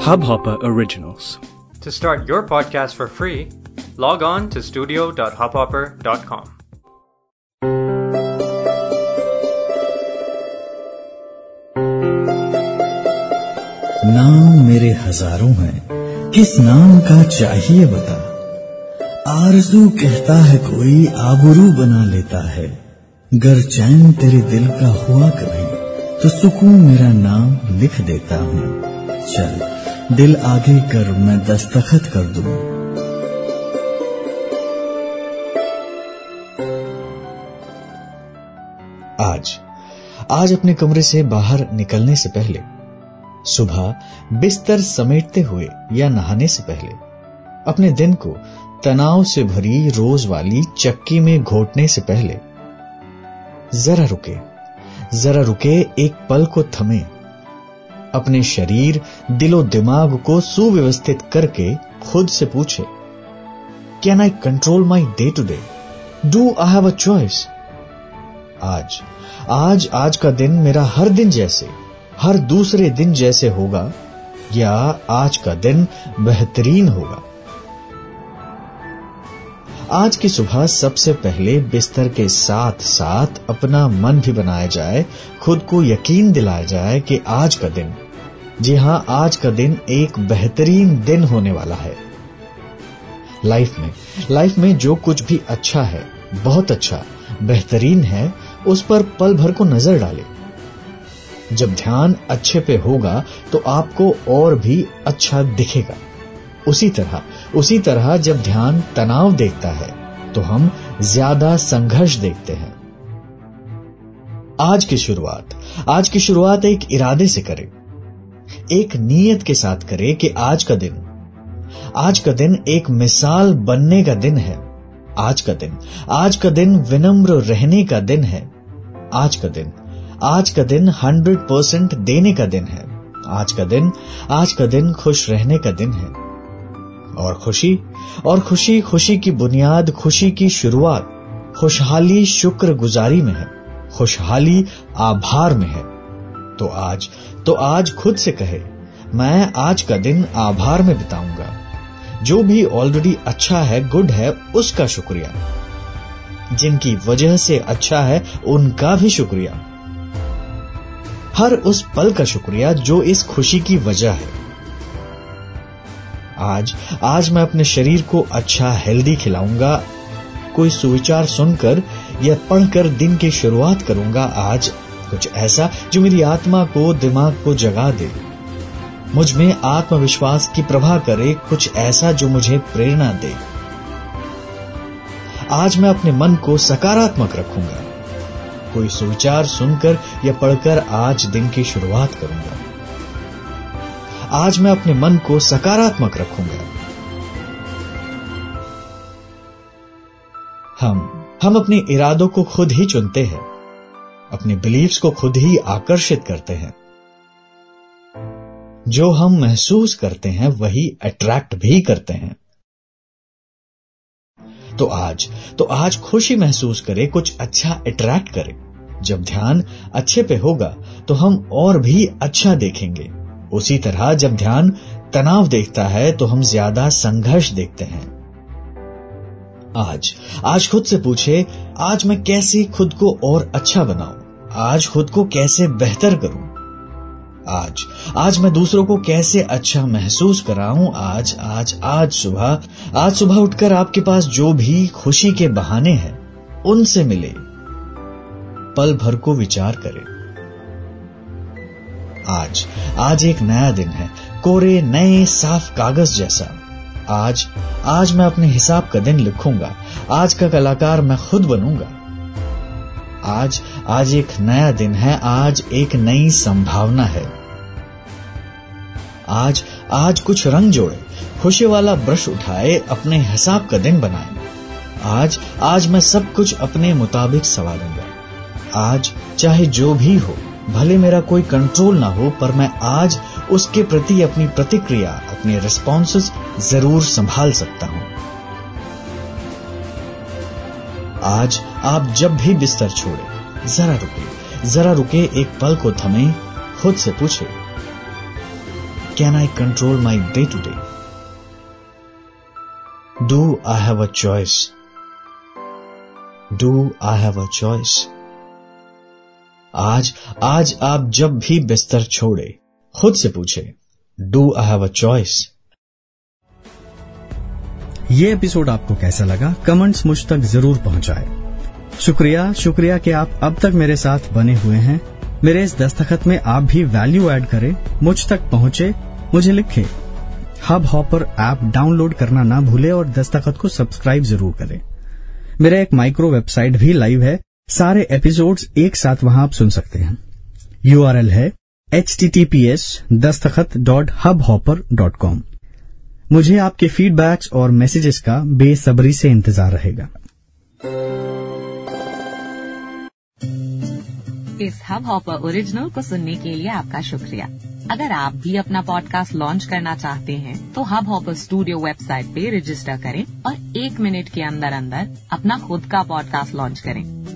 Hubhopper Originals. To start your podcast for free, log on to studio.hubhopper.com. नाम मेरे हज़ारों हैं किस नाम का चाहिए बता आरज़ू कहता है कोई आबरू बना लेता है गर चैन तेरे दिल का हुआ कभी तो सुकून मेरा नाम लिख देता हूँ। चल, दिल आगे कर, मैं दस्तखत कर दूँ। आज आज अपने कमरे से बाहर निकलने से पहले, सुबह बिस्तर समेटते हुए या नहाने से पहले, अपने दिन को तनाव से भरी रोज वाली चक्की में घोटने से पहले, जरा रुके। जरा रुके, एक पल को थमे। अपने शरीर, दिलो दिमाग को सुव्यवस्थित करके खुद से पूछे can I control my day to day do I have a choice आज आज आज का दिन मेरा हर दिन जैसे, हर दूसरे दिन जैसे होगा, या आज का दिन बेहतरीन होगा। आज की सुबह सबसे पहले बिस्तर के साथ साथ अपना मन भी बनाया जाए, खुद को यकीन दिलाया जाए कि आज का दिन, जी हाँ, आज का दिन एक बेहतरीन दिन होने वाला है। लाइफ में लाइफ में जो कुछ भी अच्छा है, बहुत अच्छा बेहतरीन है, उस पर पल भर को नज़र डाले। जब ध्यान अच्छे पे होगा तो आपको और भी अच्छा दिखेगा। उसी तरह उसी तरह जब ध्यान तनाव देखता है तो हम ज़्यादा संघर्ष देखते हैं। आज की शुरुआत, आज की शुरुआत एक इरादे से करें। एक नीयत के साथ करें कि आज का दिन, आज का दिन एक मिसाल बनने का दिन है। आज का दिन, आज का दिन विनम्र रहने का दिन है। आज का दिन, आज का दिन हंड्रेड परसेंट देने का दिन है। आज का दिन, आज का दिन खुश रहने का दिन है। और खुशी और खुशी खुशी की बुनियाद, खुशी की शुरुआत, खुशहाली शुक्र गुजारी में है, खुशहाली आभार में है। तो आज तो आज खुद से कहे, मैं आज का दिन आभार में बिताऊँगा। जो भी ऑलरेडी अच्छा है गुड है, उसका शुक्रिया। जिनकी वजह से अच्छा है, उनका भी शुक्रिया। हर उस पल का शुक्रिया जो इस खुशी की वजह है। आज आज मैं अपने शरीर को अच्छा हेल्दी खिलाऊँगा। कोई सुविचार सुनकर या पढ़कर दिन की शुरुआत करूँगा आज, कुछ ऐसा जो मेरी आत्मा को, दिमाग को जगा दे। मुझमें आत्मविश्वास की प्रभा करे, कुछ ऐसा जो मुझे प्रेरणा दे। आज मैं अपने मन को सकारात्मक रखूँगा। कोई सुविचार सुनकर या पढ़कर आज दिन की शुरुआत करूँगा। आज मैं अपने मन को सकारात्मक रखूँगा। हम हम अपने इरादों को खुद ही चुनते हैं, अपने बिलीव्स को खुद ही आकर्षित करते हैं। जो हम महसूस करते हैं, वही अट्रैक्ट भी करते हैं। तो आज तो आज खुशी महसूस करे, कुछ अच्छा अट्रैक्ट करे। जब ध्यान अच्छे पे होगा तो हम और भी अच्छा देखेंगे। उसी तरह जब ध्यान तनाव देखता है तो हम ज़्यादा संघर्ष देखते हैं। आज आज खुद से पूछे, आज मैं कैसे खुद को और अच्छा बनाऊँ? आज खुद को कैसे बेहतर करूँ? आज आज मैं दूसरों को कैसे अच्छा महसूस कराऊं? आज आज आज सुबह आज सुबह उठकर आपके पास जो भी खुशी के बहाने हैं, उनसे मिले। पल भर को विचार करें। आज। आज एक नया दिन है। कोरे नए साफ़ कागज़ जैसा। आज आज मैं अपने हिसाब का दिन लिखूँगा। आज का कलाकार मैं खुद बनूँगा। आज आज एक नया दिन है। आज एक नई संभावना है। आज आज कुछ रंग जोड़े। खुशी वाला ब्रश उठाए, अपने हिसाब का दिन बनाए। आज आज मैं सब कुछ अपने मुताबिक संवारूँगा। आज, चाहे जो भी हो। भले मेरा कोई कंट्रोल ना हो, पर मैं आज उसके प्रति अपनी प्रतिक्रिया, अपने रिस्पॉन्सेस ज़रूर संभाल सकता हूँ। आज आप जब भी बिस्तर छोड़े, जरा रुके जरा रुके, एक पल को थमे, खुद से पूछे can I control my day to day do I have a choice do I have a choice आज आज आप जब भी बिस्तर छोड़े, खुद से पूछे do I have a choice ये एपिसोड आपको कैसा लगा? कमेंट्स मुझ तक ज़रूर पहुँचाए। शुक्रिया शुक्रिया कि आप अब तक मेरे साथ बने हुए हैं। मेरे इस दस्तखत में आप भी वैल्यू ऐड करें, मुझ तक पहुँचे, मुझे लिखे। हब हॉपर ऐप डाउनलोड करना ना भूले और दस्तखत को सब्सक्राइब ज़रूर करें। मेरा एक माइक्रो वेबसाइट भी लाइव है सारे एपिसोड्स एक साथ वहाँ आप सुन सकते हैं। यूआरएल है H T T P S दस्तखत dot hub hopper dot com मुझे आपके फीडबैक्स और मैसेजेस का बेसब्री से इंतज़ार रहेगा। इस हब हॉपर ओरिजिनल को सुनने के लिए आपका शुक्रिया। अगर आप भी अपना पॉडकास्ट लॉन्च करना चाहते हैं तो हब हॉपर स्टूडियो वेबसाइट पे रजिस्टर करें और एक मिनट के अंदर अंदर अपना खुद का पॉडकास्ट लॉन्च करें।